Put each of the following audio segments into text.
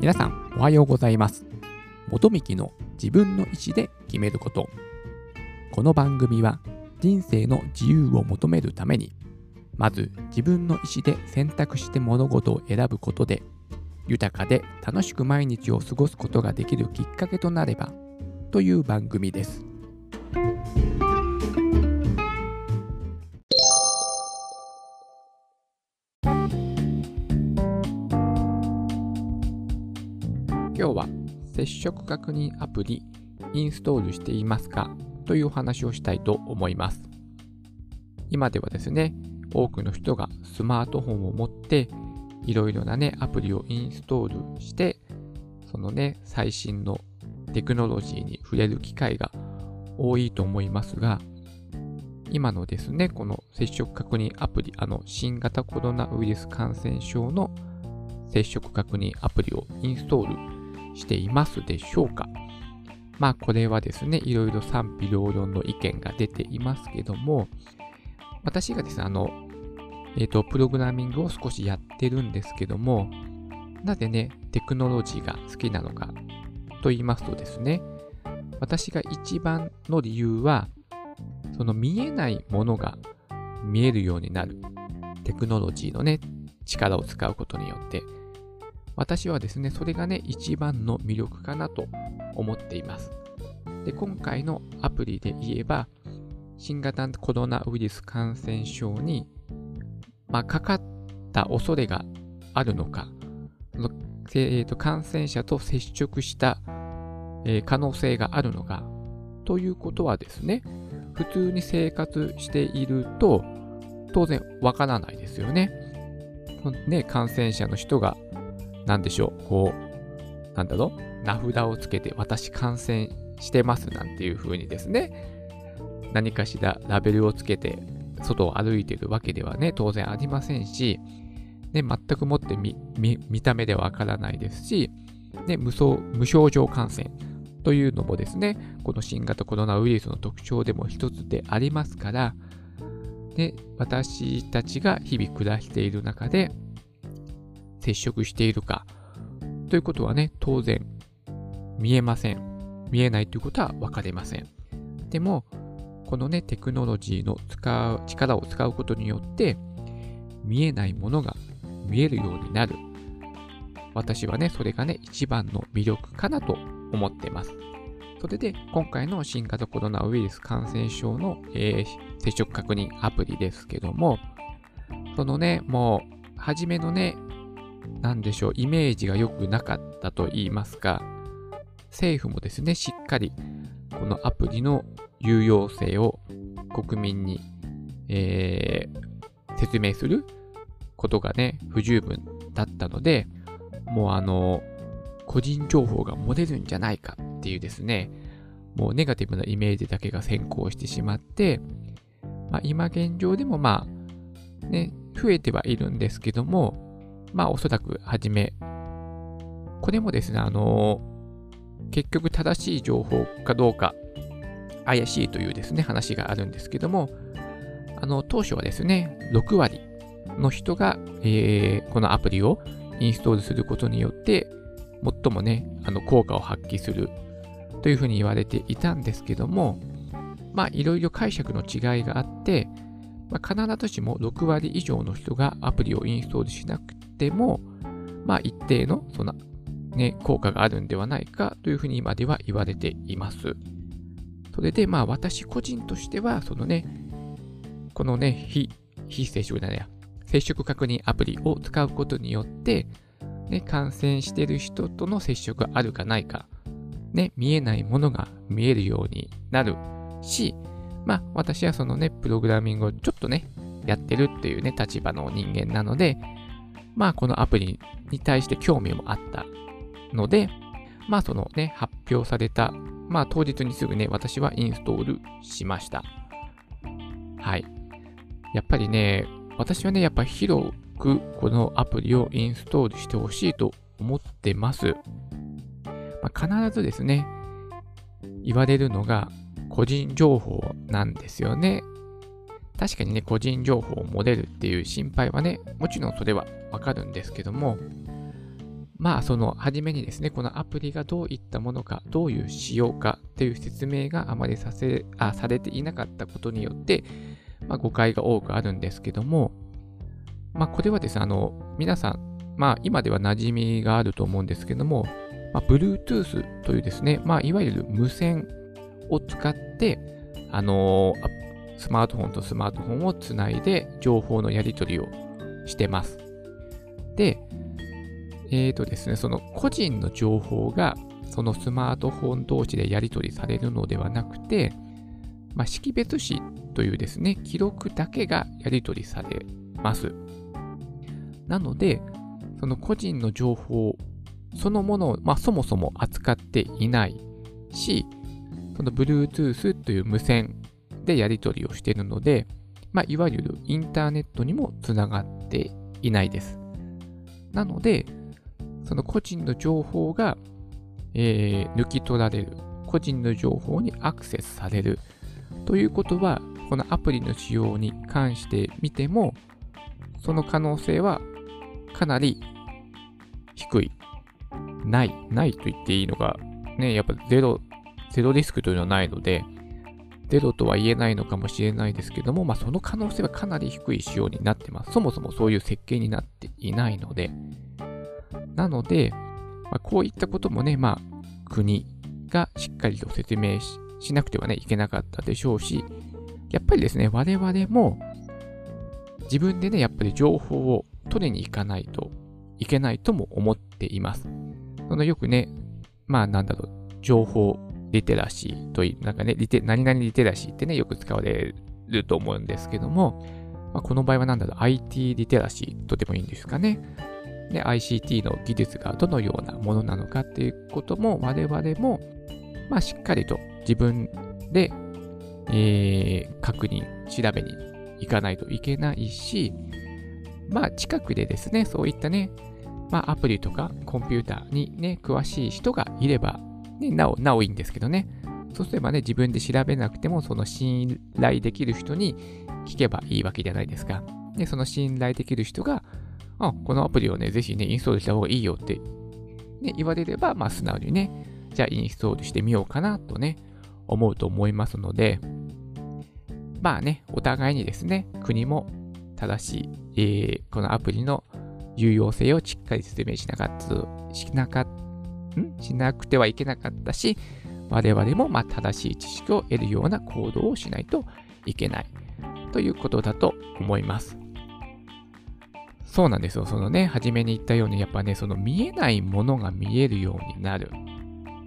皆さんおはようございます。元幹の自分の意思で決めること。この番組は人生の自由を求めるためにまず自分の意思で選択して物事を選ぶことで豊かで楽しく毎日を過ごすことができるきっかけとなればという番組です。触確認アプリインストールしていますか？というお話をしたいと思います。今ではですね多くの人がスマートフォンを持っていろいろなねアプリをインストールしてそのね最新のテクノロジーに触れる機会が多いと思いますが今のですねこの接触確認アプリあの新型コロナウイルス感染症の接触確認アプリをインストールしていますでしょうか？まあこれはですね、いろいろ賛否両論の意見が出ていますけども、私がですね、あの、えっ、ー、と、プログラミングを少しやってるんですけども、なぜね、テクノロジーが好きなのかと言いますとですね、私が一番の理由は、その見えないものが見えるようになるテクノロジーのね、力を使うことによって、私はですね、それがね、一番の魅力かなと思っています。で、今回のアプリで言えば、新型コロナウイルス感染症に、まあ、かかった恐れがあるのか、えーと、感染者と接触した、えー、可能性があるのかということはですね、普通に生活していると当然わからないですよね。ね感染者の人がなんでしょう、こう、なんだろう、名札をつけて私感染してますなんていう風にですね、何かしらラベルをつけて外を歩いてるわけではね、当然ありませんし、ね、全くもって見た目でわからないですし、ね、無無症状感染というのもですね、この新型コロナウイルスの特徴でも一つでありますから、ね、私たちが日々暮らしている中で、接触しているかということはね、当然見えません。見えないということは分かりません。でも、このね、テクノロジーの使う、力を使うことによって、見えないものが見えるようになる。私はね、それがね、一番の魅力かなと思ってます。それで、今回の新型コロナウイルス感染症の、えー、接触確認アプリですけども、そのね、もう、初めのね、なんでしょう、イメージが良くなかったと言いますか、政府もですね、しっかりこのアプリの有用性を国民に、えー、説明することがね、不十分だったので、もうあの、個人情報が漏れるんじゃないかっていうですね、もうネガティブなイメージだけが先行してしまって、まあ、今現状でもまあ、ね、増えてはいるんですけども、まあおそらくはじめ、これもですね、あの結局正しい情報かどうか怪しいというですね、話があるんですけども、あの、当初はですね、6割の人が、えー、このアプリをインストールすることによって、最もね、あの、効果を発揮するというふうに言われていたんですけども、まあ、いろいろ解釈の違いがあって、まあ、必ずしも6割以上の人がアプリをインストールしなくても、まあ一定のその、ね、効果があるんではないかというふうに今では言われています。それでまあ私個人としては、そのね、このね、非、非接触だね、接触確認アプリを使うことによって、ね、感染してる人との接触があるかないか、ね、見えないものが見えるようになるし、まあ私はそのね、プログラミングをちょっとね、やってるっていうね、立場の人間なので、まあこのアプリに対して興味もあったので、まあそのね、発表された、まあ当日にすぐね、私はインストールしました。はい。やっぱりね、私はね、やっぱ広くこのアプリをインストールしてほしいと思ってます。まあ、必ずですね、言われるのが個人情報なんですよね。確かにね、個人情報を漏れるっていう心配はね、もちろんそれはわかるんですけども、まあ、その、初めにですね、このアプリがどういったものか、どういう仕様かっていう説明があまりさせ、あ、されていなかったことによって、まあ、誤解が多くあるんですけども、まあ、これはですね、あの、皆さん、まあ、今では馴染みがあると思うんですけども、まあ、Bluetooth というですね、まあ、いわゆる無線を使って、あのー、スマートフォンとスマートフォンをつないで情報のやり取りをしてます。で、えっ、ー、とですね、その個人の情報がそのスマートフォン同士でやり取りされるのではなくて、まあ、識別子というですね、記録だけがやり取りされます。なので、その個人の情報そのものを、まあ、そもそも扱っていないし、その Bluetooth という無線でやり取りをしているので、まあ、いわゆるインターネットにもつながっていないです。なので、その個人の情報が、えー、抜き取られる、個人の情報にアクセスされるということは、このアプリの使用に関してみても、その可能性はかなり低い。ない、ないと言っていいのが、ね、やっぱゼロ、ゼロリスクというのはないので、ゼロとは言えないのかもしれないですけども、まあ、その可能性はかなり低い仕様になってます。そもそもそういう設計になっていないので。なので、まあ、こういったこともね、まあ、国がしっかりと説明しなくてはね、いけなかったでしょうし、やっぱりですね、我々も自分でね、やっぱり情報を取りに行かないといけないとも思っています。そのよくね、まあなんだろう、情報リテラシーという、なんかね、リテ、何々リテラシーってね、よく使われると思うんですけども、まあ、この場合はなんだろう、IT リテラシーとでもいいんですかね。で、ICT の技術がどのようなものなのかっていうことも我々も、まあしっかりと自分で、えー、確認、調べに行かないといけないし、まあ近くでですね、そういったね、まあ、アプリとかコンピューターにね、詳しい人がいれば、ね、なお、なおいいんですけどね。そうすればね、自分で調べなくても、その信頼できる人に聞けばいいわけじゃないですか。で、その信頼できる人が、あ、このアプリをね、ぜひね、インストールした方がいいよって、ね、言われれば、まあ、素直にね、じゃあインストールしてみようかなとね、思うと思いますので、まあね、お互いにですね、国も正しい、えー、このアプリの有用性をしっかり説明しなかった、しなかんしなくてはいけなかったし、我々もま正しい知識を得るような行動をしないといけないということだと思います。そうなんですよ。そのね、初めに言ったように、やっぱね、その見えないものが見えるようになる。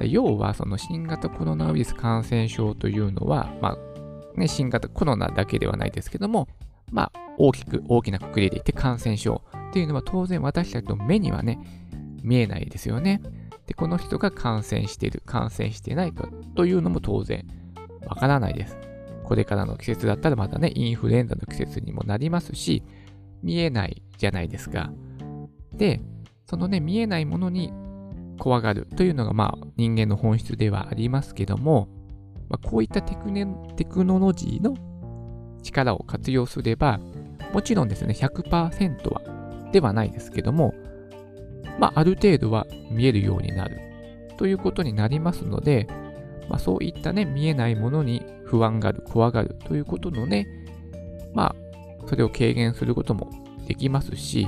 要は、その新型コロナウイルス感染症というのは、まあ、ね、新型コロナだけではないですけども、まあ、大きく、大きなくくりで言って感染症っていうのは当然私たちの目にはね、見えないですよね。で、この人が感染している、感染してないかというのも当然わからないです。これからの季節だったらまたね、インフルエンザの季節にもなりますし、見えないじゃないですか。で、そのね、見えないものに怖がるというのがまあ人間の本質ではありますけども、まあ、こういったテクテクノロジーの力を活用すれば、もちろんですね、100%はではないですけども、まあ、ある程度は見えるようになるということになりますので、まあ、そういったね、見えないものに不安がある、怖がるということのね、まあ、それを軽減することもできますし、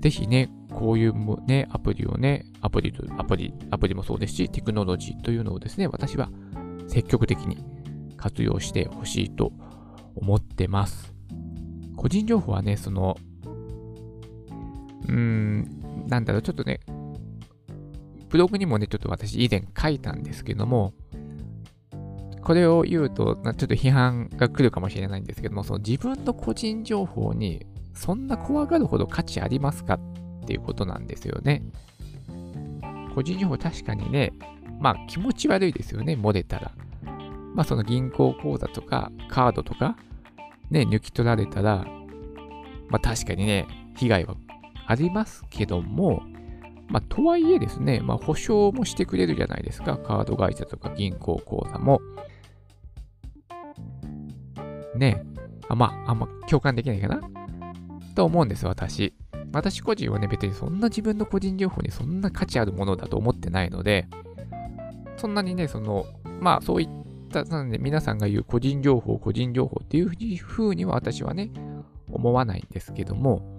ぜひね、こういうね、アプリをね、アプリと、アプリ、アプリもそうですし、テクノロジーというのをですね、私は積極的に活用してほしいと思ってます。個人情報はね、その、うん、なんだろう、ちょっとね、ブログにもね、ちょっと私以前書いたんですけども、これを言うと、ちょっと批判が来るかもしれないんですけども、その自分の個人情報にそんな怖がるほど価値ありますかっていうことなんですよね。個人情報確かにね、まあ気持ち悪いですよね、漏れたら。まあその銀行口座とかカードとか、ね、抜き取られたら、まあ確かにね、被害はありますけども、まあとはいえですね、まあ保証もしてくれるじゃないですか。カード会社とか銀行口座も。ねあまあ、あんま共感できないかなと思うんです、私。私個人はね、別にそんな自分の個人情報にそんな価値あるものだと思ってないので、そんなにね、その、まあそういった、なので皆さんが言う個人情報、個人情報っていうふうには私はね、思わないんですけども、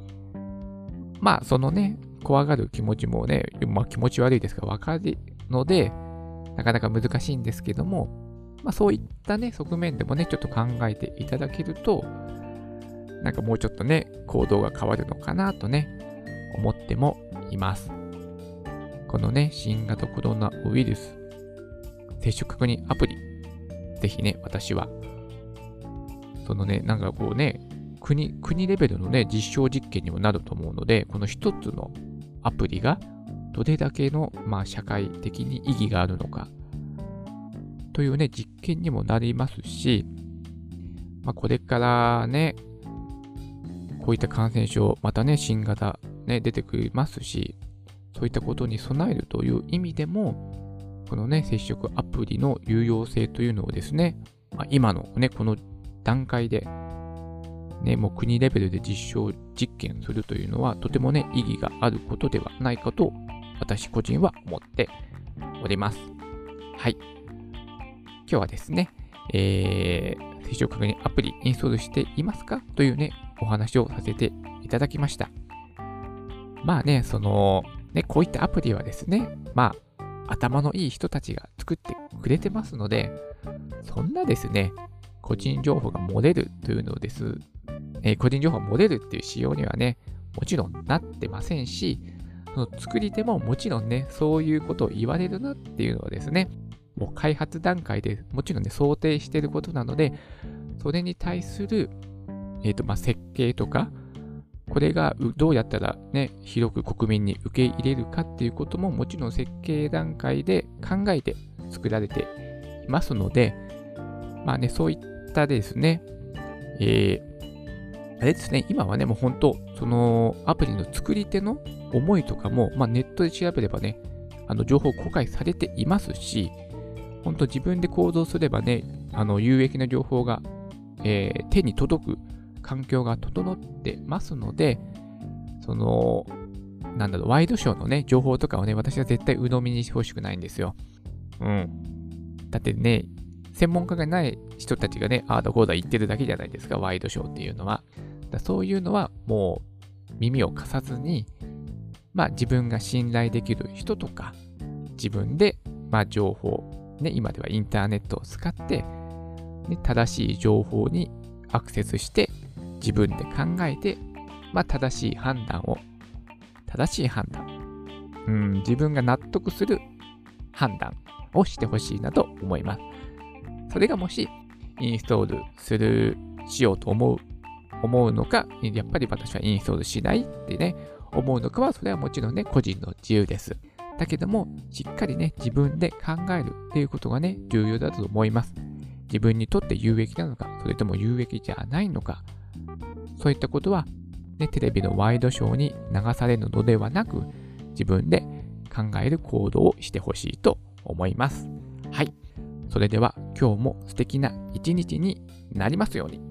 まあそのね、怖がる気持ちもね、まあ気持ち悪いですがわかるので、なかなか難しいんですけども、まあそういったね、側面でもね、ちょっと考えていただけると、なんかもうちょっとね、行動が変わるのかなとね、思ってもいます。このね、新型コロナウイルス接触確認アプリ、ぜひね、私は、そのね、なんかこうね、国、国レベルのね、実証実験にもなると思うので、この一つのアプリがどれだけの、まあ、社会的に意義があるのか、というね、実験にもなりますし、まあ、これからね、こういった感染症、またね、新型、ね、出てくりますし、そういったことに備えるという意味でも、このね、接触アプリの有用性というのをですね、まあ、今のね、この段階で、ね、もう国レベルで実証実験するというのは、とてもね、意義があることではないかと、私個人は思っております。はい。今日はですね、えー、接触確認アプリインストールしていますかというね、お話をさせていただきました。まあね、その、ね、こういったアプリはですね、まあ、頭のいい人たちが作ってくれてますので、そんなですね、個人情報が漏れるというのです、えー、個人情報が漏れるっていう仕様にはね、もちろんなってませんし、その作り手ももちろんね、そういうことを言われるなっていうのはですね、もう開発段階でもちろんね、想定していることなので、それに対する、えっ、ー、と、まあ、設計とか、これがどうやったらね、広く国民に受け入れるかっていうことももちろん設計段階で考えて作られていますので、まあね、そういったですね、え、あれですね、今はね、もう本当、そのアプリの作り手の思いとかも、まあ、ネットで調べればね、あの情報公開されていますし、本当自分で行動すればね、あの有益な情報が、えー、手に届く環境が整ってますので、その、なんだろう、ワイドショーのね、情報とかをね、私は絶対鵜呑みにしてほしくないんですよ。うん。だってね、専門家がない人たちがね、ああだこうだ言ってるだけじゃないですか、ワイドショーっていうのは。だそういうのはもう耳を貸さずに、まあ自分が信頼できる人とか、自分で、まあ情報、ね、今ではインターネットを使って、ね、正しい情報にアクセスして自分で考えて、まあ、正しい判断を、正しい判断、うん、自分が納得する判断をしてほしいなと思います。それがもし、インストールする、しようと思う、思うのか、やっぱり私はインストールしないってね、思うのかは、それはもちろんね、個人の自由です。だけども、しっかりね、自分で考えるっていうことがね、重要だと思います。自分にとって有益なのか、それとも有益じゃないのか、そういったことは、ね、テレビのワイドショーに流されるのではなく、自分で考える行動をしてほしいと思います。はい。それでは今日も素敵な一日になりますように。